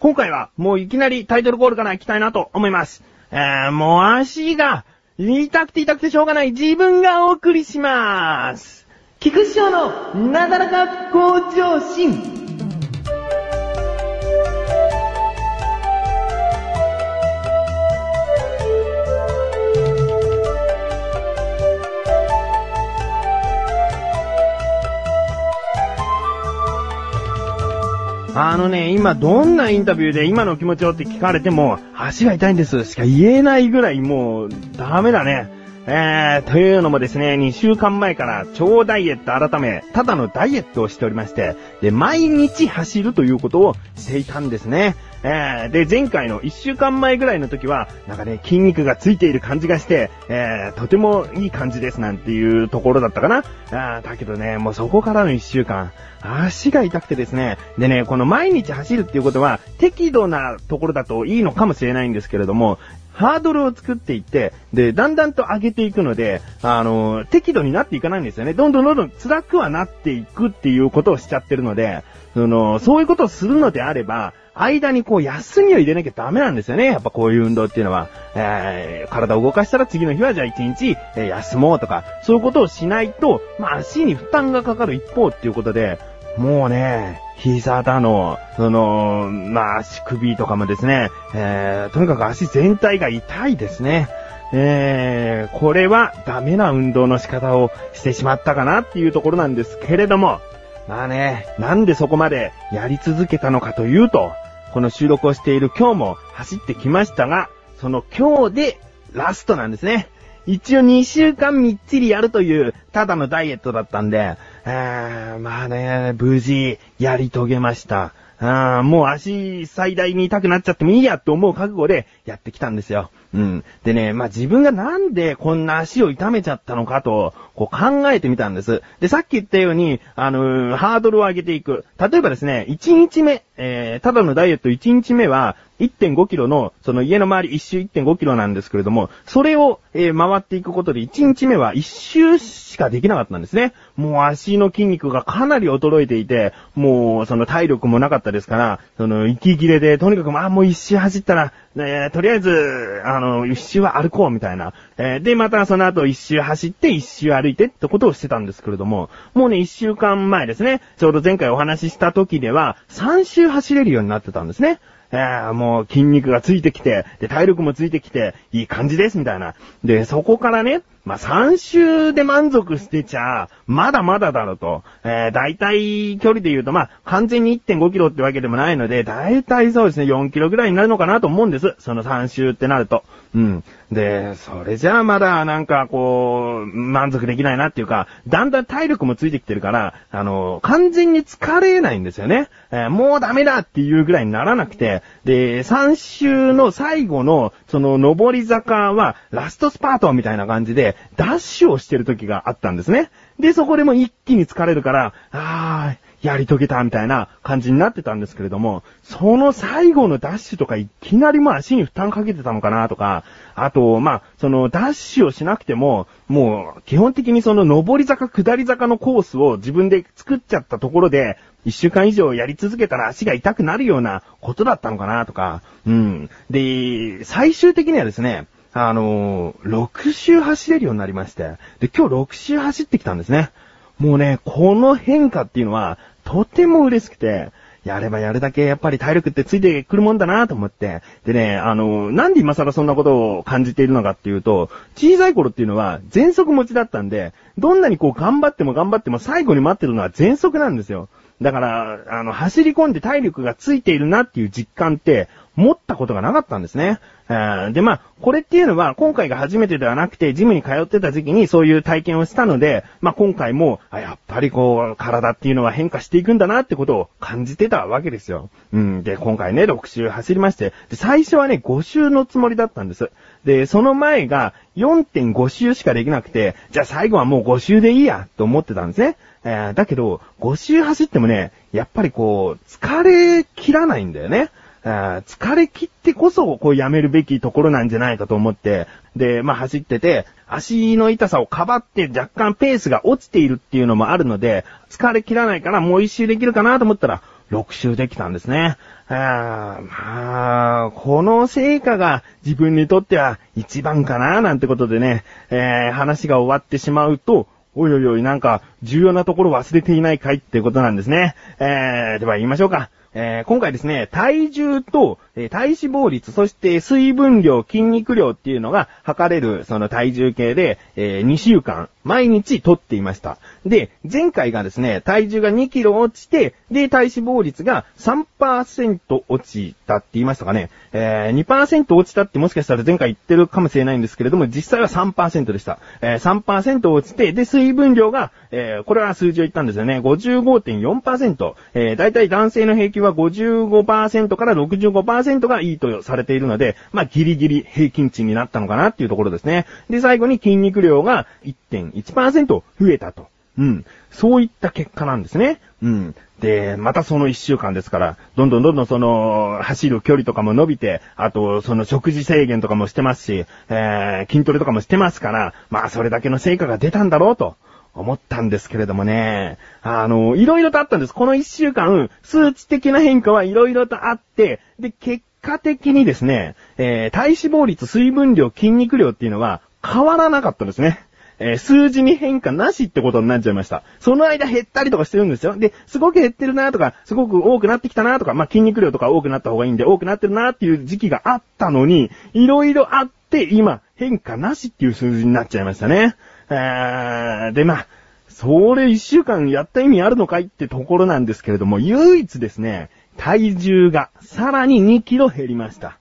今回はもういきなりタイトルコールから行きたいなと思います。えー、もう足が痛くて痛くてしょうがない自分がお送りします。菊師匠のなだらか向上心。あのね、今どんなインタビューで今の気持ちをって聞かれても、足が痛いんですしか言えないぐらいもう、ダメだね。えー、というのもですね、2週間前から超ダイエット改め、ただのダイエットをしておりまして、で、毎日走るということをしていたんですね。えー、で、前回の1週間前ぐらいの時は、なんかね、筋肉がついている感じがして、えー、とてもいい感じですなんていうところだったかな。あだけどね、もうそこからの1週間、足が痛くてですね。でね、この毎日走るっていうことは、適度なところだといいのかもしれないんですけれども、ハードルを作っていって、で、だんだんと上げていくので、あの、適度になっていかないんですよね。どんどんどんどん辛くはなっていくっていうことをしちゃってるので、その、そういうことをするのであれば、間にこう休みを入れなきゃダメなんですよね。やっぱこういう運動っていうのは。えー、体を動かしたら次の日はじゃあ一日、えー休もうとか、そういうことをしないと、まあ足に負担がかかる一方っていうことで、もうね、膝だの、その、まあ足首とかもですね、えー、とにかく足全体が痛いですね。えー、これはダメな運動の仕方をしてしまったかなっていうところなんですけれども、まあね、なんでそこまでやり続けたのかというと、この収録をしている今日も走ってきましたが、その今日でラストなんですね。一応2週間みっちりやるという、ただのダイエットだったんで、えー、まあね、無事やり遂げました。あーもう足最大に痛くなっちゃってもいいやと思う覚悟でやってきたんですよ。うん。でね、まあ自分がなんでこんな足を痛めちゃったのかと、こう考えてみたんです。で、さっき言ったように、あのーハードルを上げていく。例えばですね、1日目、えー、ただのダイエット1日目は、1.5キロの、その家の周り一周1.5キロなんですけれども、それを、えー回っていくことで1日目は1周しかできなかったんですね。もう足の筋肉がかなり衰えていて、もうその体力もなかったですから、その息切れで、とにかくまあもう1周走ったら、えーとりあえず、あの、1周は歩こうみたいな。えーで、またその後1周走って1周歩いてってことをしてたんですけれども、もうね、1週間前ですね、ちょうど前回お話しした時では、3周走れるようになってたんですね。えー、もう筋肉がついてきて、で、体力もついてきて、いい感じです、みたいな。で、そこからね、まあ、3周で満足してちゃ、まだまだだろと。えー、大体距離で言うと、まあ、完全に1.5キロってわけでもないので、大体そうですね、4キロぐらいになるのかなと思うんです。その3周ってなると。うん。で、それじゃあまだなんかこう、満足できないなっていうか、だんだん体力もついてきてるから、あの、完全に疲れないんですよね。えーもうダメだっていうぐらいにならなくて、で、3周の最後の、その上り坂は、ラストスパートみたいな感じで、ダッシュをしてる時があったんですね。で、そこでも一気に疲れるから、あー、やり遂げたみたいな感じになってたんですけれども、その最後のダッシュとかいきなりもう足に負担かけてたのかなとか、あと、まあ、そのダッシュをしなくても、もう基本的にその上り坂下り坂のコースを自分で作っちゃったところで、一週間以上やり続けたら足が痛くなるようなことだったのかなとか、うん。で、最終的にはですね、あのー、6周走れるようになりまして、で、今日6周走ってきたんですね。もうね、この変化っていうのは、とても嬉しくて、やればやるだけやっぱり体力ってついてくるもんだなと思って。でね、あの、なんで今更そんなことを感じているのかっていうと、小さい頃っていうのは全速持ちだったんで、どんなにこう頑張っても頑張っても最後に待ってるのは全速なんですよ。だから、あの、走り込んで体力がついているなっていう実感って、持ったことがなかったんですね。で、まあ、これっていうのは、今回が初めてではなくて、ジムに通ってた時期にそういう体験をしたので、まあ、今回も、やっぱりこう、体っていうのは変化していくんだなってことを感じてたわけですよ。うん。で、今回ね、6周走りまして、で、最初はね、5周のつもりだったんです。で、その前が4.5周しかできなくて、じゃあ最後はもう5周でいいや、と思ってたんですね。えーだけど、5周走ってもね、やっぱりこう、疲れ切らないんだよね。疲れ切ってこそ、こうやめるべきところなんじゃないかと思って、で、まあ走ってて、足の痛さをかばって若干ペースが落ちているっていうのもあるので、疲れ切らないからもう一周できるかなと思ったら、6周できたんですね。あまあ、この成果が自分にとっては一番かな、なんてことでね、えー、話が終わってしまうと、おいおいおい、なんか、重要なところ忘れていないかいってことなんですね。えー、では言いましょうか。えー、今回ですね、体重と、えー、体脂肪率、そして水分量、筋肉量っていうのが測れる、その体重計で、えー、2週間、毎日取っていました。で、前回がですね、体重が2キロ落ちて、で、体脂肪率が3%落ちたって言いましたかね。えー、2%落ちたってもしかしたら前回言ってるかもしれないんですけれども、実際は3%でした。えー、3%落ちて、で、水分量が、え、これは数字を言ったんですよね。55.4%。えー、だいたい男性の平均は55%から65%がいいとされているので、まあ、ギリギリ平均値になったのかなっていうところですね。で、最後に筋肉量が1.1%増えたと。うん。そういった結果なんですね。うん。で、またその一週間ですから、どんどんどんどんその、走る距離とかも伸びて、あと、その食事制限とかもしてますし、えー、筋トレとかもしてますから、まあ、それだけの成果が出たんだろうと。思ったんですけれどもね。あの、いろいろとあったんです。この一週間、数値的な変化はいろいろとあって、で、結果的にですね、えー、体脂肪率、水分量、筋肉量っていうのは変わらなかったんですね。えー、数字に変化なしってことになっちゃいました。その間減ったりとかしてるんですよ。で、すごく減ってるなとか、すごく多くなってきたなとか、まあ、筋肉量とか多くなった方がいいんで、多くなってるなっていう時期があったのに、いろいろあって、今、変化なしっていう数字になっちゃいましたね。えー、で、まあ、それ一週間やった意味あるのかいってところなんですけれども、唯一ですね、体重がさらに2キロ減りました。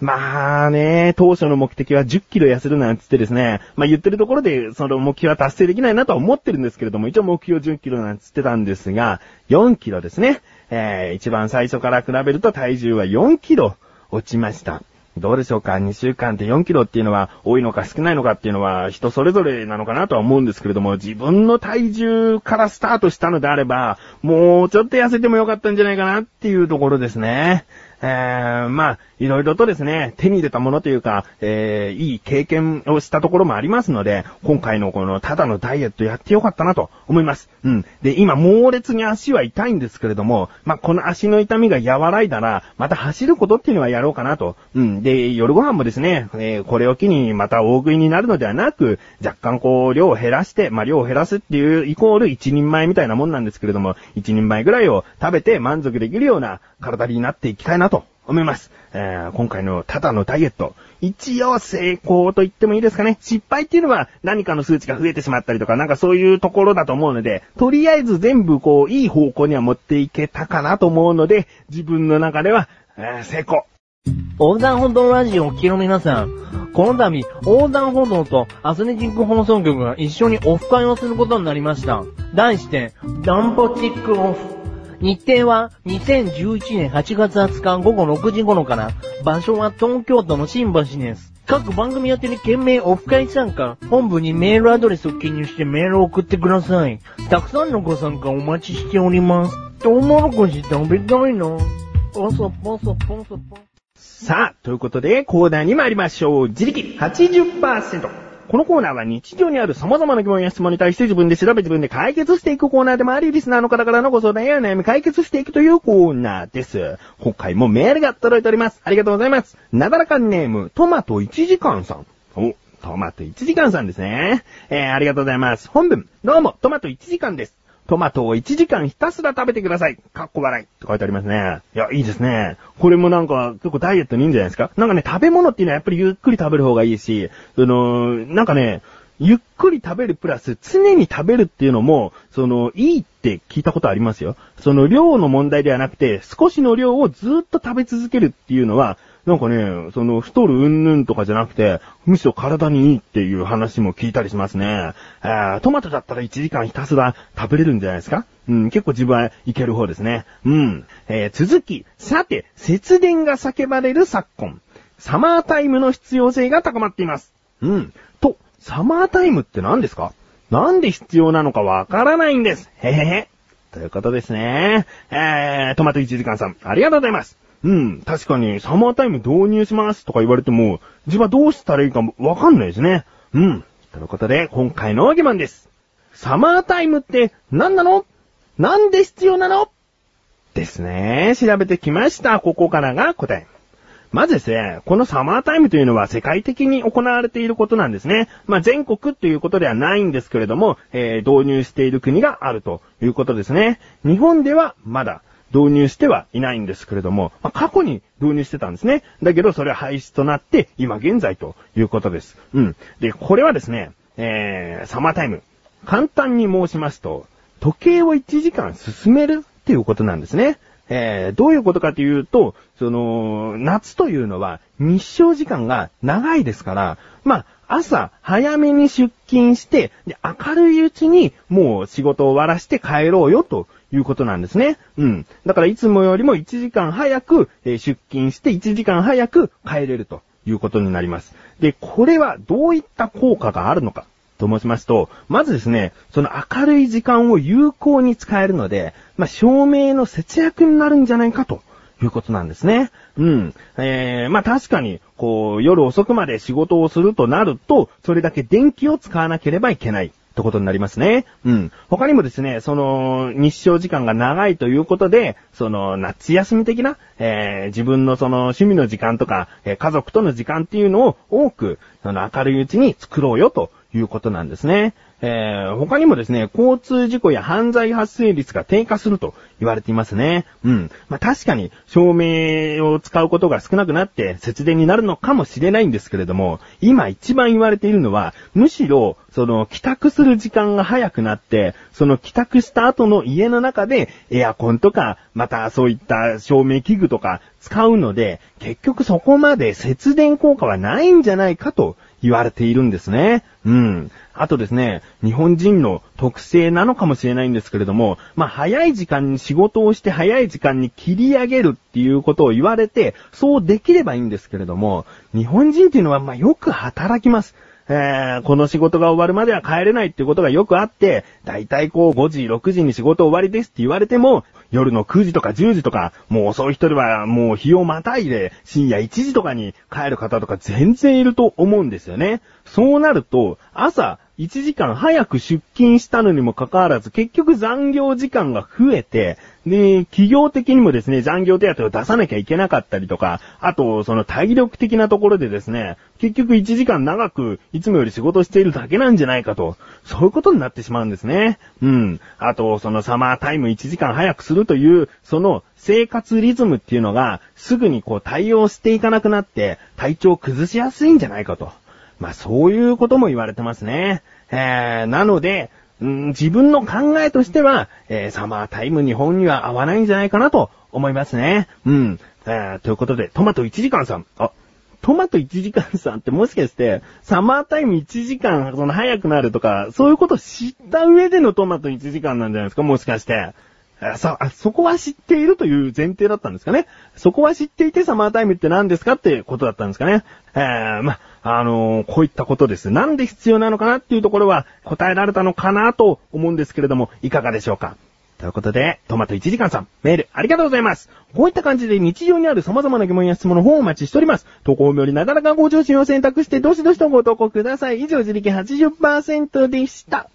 まあね、当初の目的は10キロ痩せるなんつってですね、まあ言ってるところでその目標は達成できないなとは思ってるんですけれども、一応目標10キロなんつってたんですが、4キロですね。えー、一番最初から比べると体重は4キロ落ちました。どうでしょうか ?2 週間で4キロっていうのは多いのか少ないのかっていうのは人それぞれなのかなとは思うんですけれども、自分の体重からスタートしたのであれば、もうちょっと痩せてもよかったんじゃないかなっていうところですね。えー、まあ、いろいろとですね、手に入れたものというか、えー、いい経験をしたところもありますので、今回のこのただのダイエットやってよかったなと思います。うん。で、今猛烈に足は痛いんですけれども、まあ、この足の痛みが和らいだら、また走ることっていうのはやろうかなと。うん。で、夜ご飯もですね、えー、これを機にまた大食いになるのではなく、若干こう、量を減らして、まあ、量を減らすっていうイコール一人前みたいなもんなんですけれども、一人前ぐらいを食べて満足できるような体になっていきたいなと思います。えー、今回のただのダイエット、一応成功と言ってもいいですかね。失敗っていうのは何かの数値が増えてしまったりとか、なんかそういうところだと思うので、とりあえず全部こう、いい方向には持っていけたかなと思うので、自分の中では、えー、成功。横断歩道ラジオを聞きの皆さん、この度、横断歩道とアスレチック放送局が一緒にオフ会をすることになりました。題して、ダンポチックオフ。日程は2011年8月20日午後6時頃から、場所は東京都の新橋です。各番組宛てに件名オフ会参加、本部にメールアドレスを記入してメールを送ってください。たくさんのご参加お待ちしております。トウモロコシ食べたいな。ポソポソポソポさあ、ということで、コーナーに参りましょう。自力80%。このコーナーは日常にある様々な疑問や質問に対して自分で調べ自分で解決していくコーナーでもあり、リスナーの方からのご相談や悩み解決していくというコーナーです。今回もメールが届いております。ありがとうございます。なだらかネーム、トマト1時間さん。お、トマト1時間さんですね。えー、ありがとうございます。本文、どうも、トマト1時間です。トマトを1時間ひたすら食べてください。かっこ笑い。って書いてありますね。いや、いいですね。これもなんか、結構ダイエットにいいんじゃないですか？なんかね、食べ物っていうのはやっぱりゆっくり食べる方がいいし、その、なんかね、ゆっくり食べるプラス、常に食べるっていうのも、その、いいって聞いたことありますよ。その量の問題ではなくて、少しの量をずっと食べ続けるっていうのは、なんかね、その、太るうんぬんとかじゃなくて、むしろ体にいいっていう話も聞いたりしますね。あトマトだったら1時間ひたすら食べれるんじゃないですか？うん、結構自分はいける方ですね。うん。えー、続き、さて、節電が叫ばれる昨今。サマータイムの必要性が高まっています。うん。と、サマータイムって何ですか？なんで必要なのかわからないんです。へへへ。ということですね。えー、トマト1時間さん、ありがとうございます。うん、確かに、サマータイム導入しますとか言われても、自分はどうしたらいいかわかんないですね。うん。ということで、今回の疑問です。サマータイムって何なの？なんで必要なの？ですね。調べてきました。ここからが答え。まずですね、このサマータイムというのは世界的に行われていることなんですね。まあ、全国ということではないんですけれども、えー導入している国があるということですね。日本ではまだ導入してはいないんですけれども、まあ、過去に導入してたんですね。だけどそれは廃止となって今現在ということです。うん。で、これはですね、えー、サマータイム。簡単に申しますと、時計を1時間進めるっていうことなんですね。えー、どういうことかというと、その、夏というのは日照時間が長いですから、まあ、朝早めに出勤して、で明るいうちにもう仕事を終わらして帰ろうよということなんですね。うん。だからいつもよりも1時間早く、え出勤して1時間早く帰れるということになります。で、これはどういった効果があるのか。と申しますと、まずですね、その明るい時間を有効に使えるので、まあ、照明の節約になるんじゃないかということなんですね。うん。えー、まあ、確かに、こう、夜遅くまで仕事をするとなると、それだけ電気を使わなければいけない。ってことになりますね。うん。他にもですね、その、日照時間が長いということで、その、夏休み的な、えー自分のその、趣味の時間とか、えー家族との時間っていうのを多く、その、明るいうちに作ろうよということなんですね。えー他にもですね、交通事故や犯罪発生率が低下すると言われていますね。うん。まあ、確かに、照明を使うことが少なくなって節電になるのかもしれないんですけれども、今一番言われているのは、むしろ、その、帰宅する時間が早くなって、その帰宅した後の家の中で、エアコンとか、またそういった照明器具とか使うので、結局そこまで節電効果はないんじゃないかと言われているんですね。うん。あとですね、日本人の特性なのかもしれないんですけれども、まあ、早い時間に仕事をして早い時間に切り上げるっていうことを言われて、そうできればいいんですけれども、日本人っていうのはまあ、よく働きます。えー、この仕事が終わるまでは帰れないっていうことがよくあって、だいたいこう5時、6時に仕事終わりですって言われても、夜の9時とか10時とか、もう遅い人ではもう日をまたいで深夜1時とかに帰る方とか全然いると思うんですよね。そうなると、朝1時間早く出勤したのにもかかわらず、結局残業時間が増えて、で、企業的にもですね、残業手当を出さなきゃいけなかったりとか、あと、その体力的なところでですね、結局1時間長く、いつもより仕事しているだけなんじゃないかと、そういうことになってしまうんですね。うん。あと、そのサマータイム1時間早くするという、その生活リズムっていうのが、すぐにこう対応していかなくなって、体調を崩しやすいんじゃないかと。まあそういうことも言われてますね。えー、なので、うん自分の考えとしては、えーサマータイム日本には合わないんじゃないかなと思いますね。うん。えーということで、トマト1時間さん。あ、トマト1時間さんってもしかして、サマータイム1時間、その早くなるとか、そういうこと知った上でのトマト1時間なんじゃないですか？もしかして。あそ、そこは知っているという前提だったんですかね？そこは知っていてサマータイムって何ですかってことだったんですかね？えー、ま、ああのこういったことです。なんで必要なのかなっていうところは答えられたのかなと思うんですけれども、いかがでしょうか。ということで、トマト1時間さん、メールありがとうございます。こういった感じで日常にある様々な疑問や質問の方をお待ちしております。投稿よりなだらかご上心を選択して、どしどしとご投稿ください。以上、自力80%でした。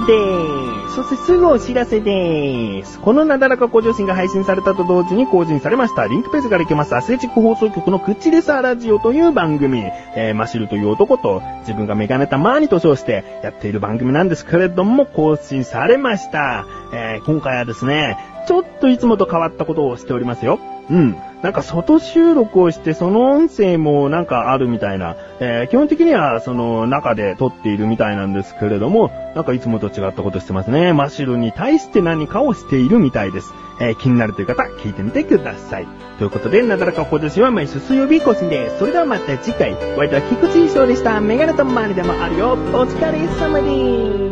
グでーす。そしてすぐお知らせでーす。このなだらか向上心が配信されたと同時に更新されました。リンクページから行けます。アスレチック放送局のクッチレサーラジオという番組。えー、マシルという男と自分がメガネたマーニと称してやっている番組なんですけれども、更新されました。えー、今回はですね、ちょっといつもと変わったことをしておりますよ。うん。なんか外収録をしてその音声もなんかあるみたいな、えー基本的にはその中で撮っているみたいなんですけれども、なんかいつもと違ったことしてますね。マシュルに対して何かをしているみたいです。えー気になるという方、聞いてみてください。ということで、なだらか今年は毎週水曜日更新です。それではまた次回、お相手は菊池翔でした。メガネと周りでもあるよ。お疲れ様です。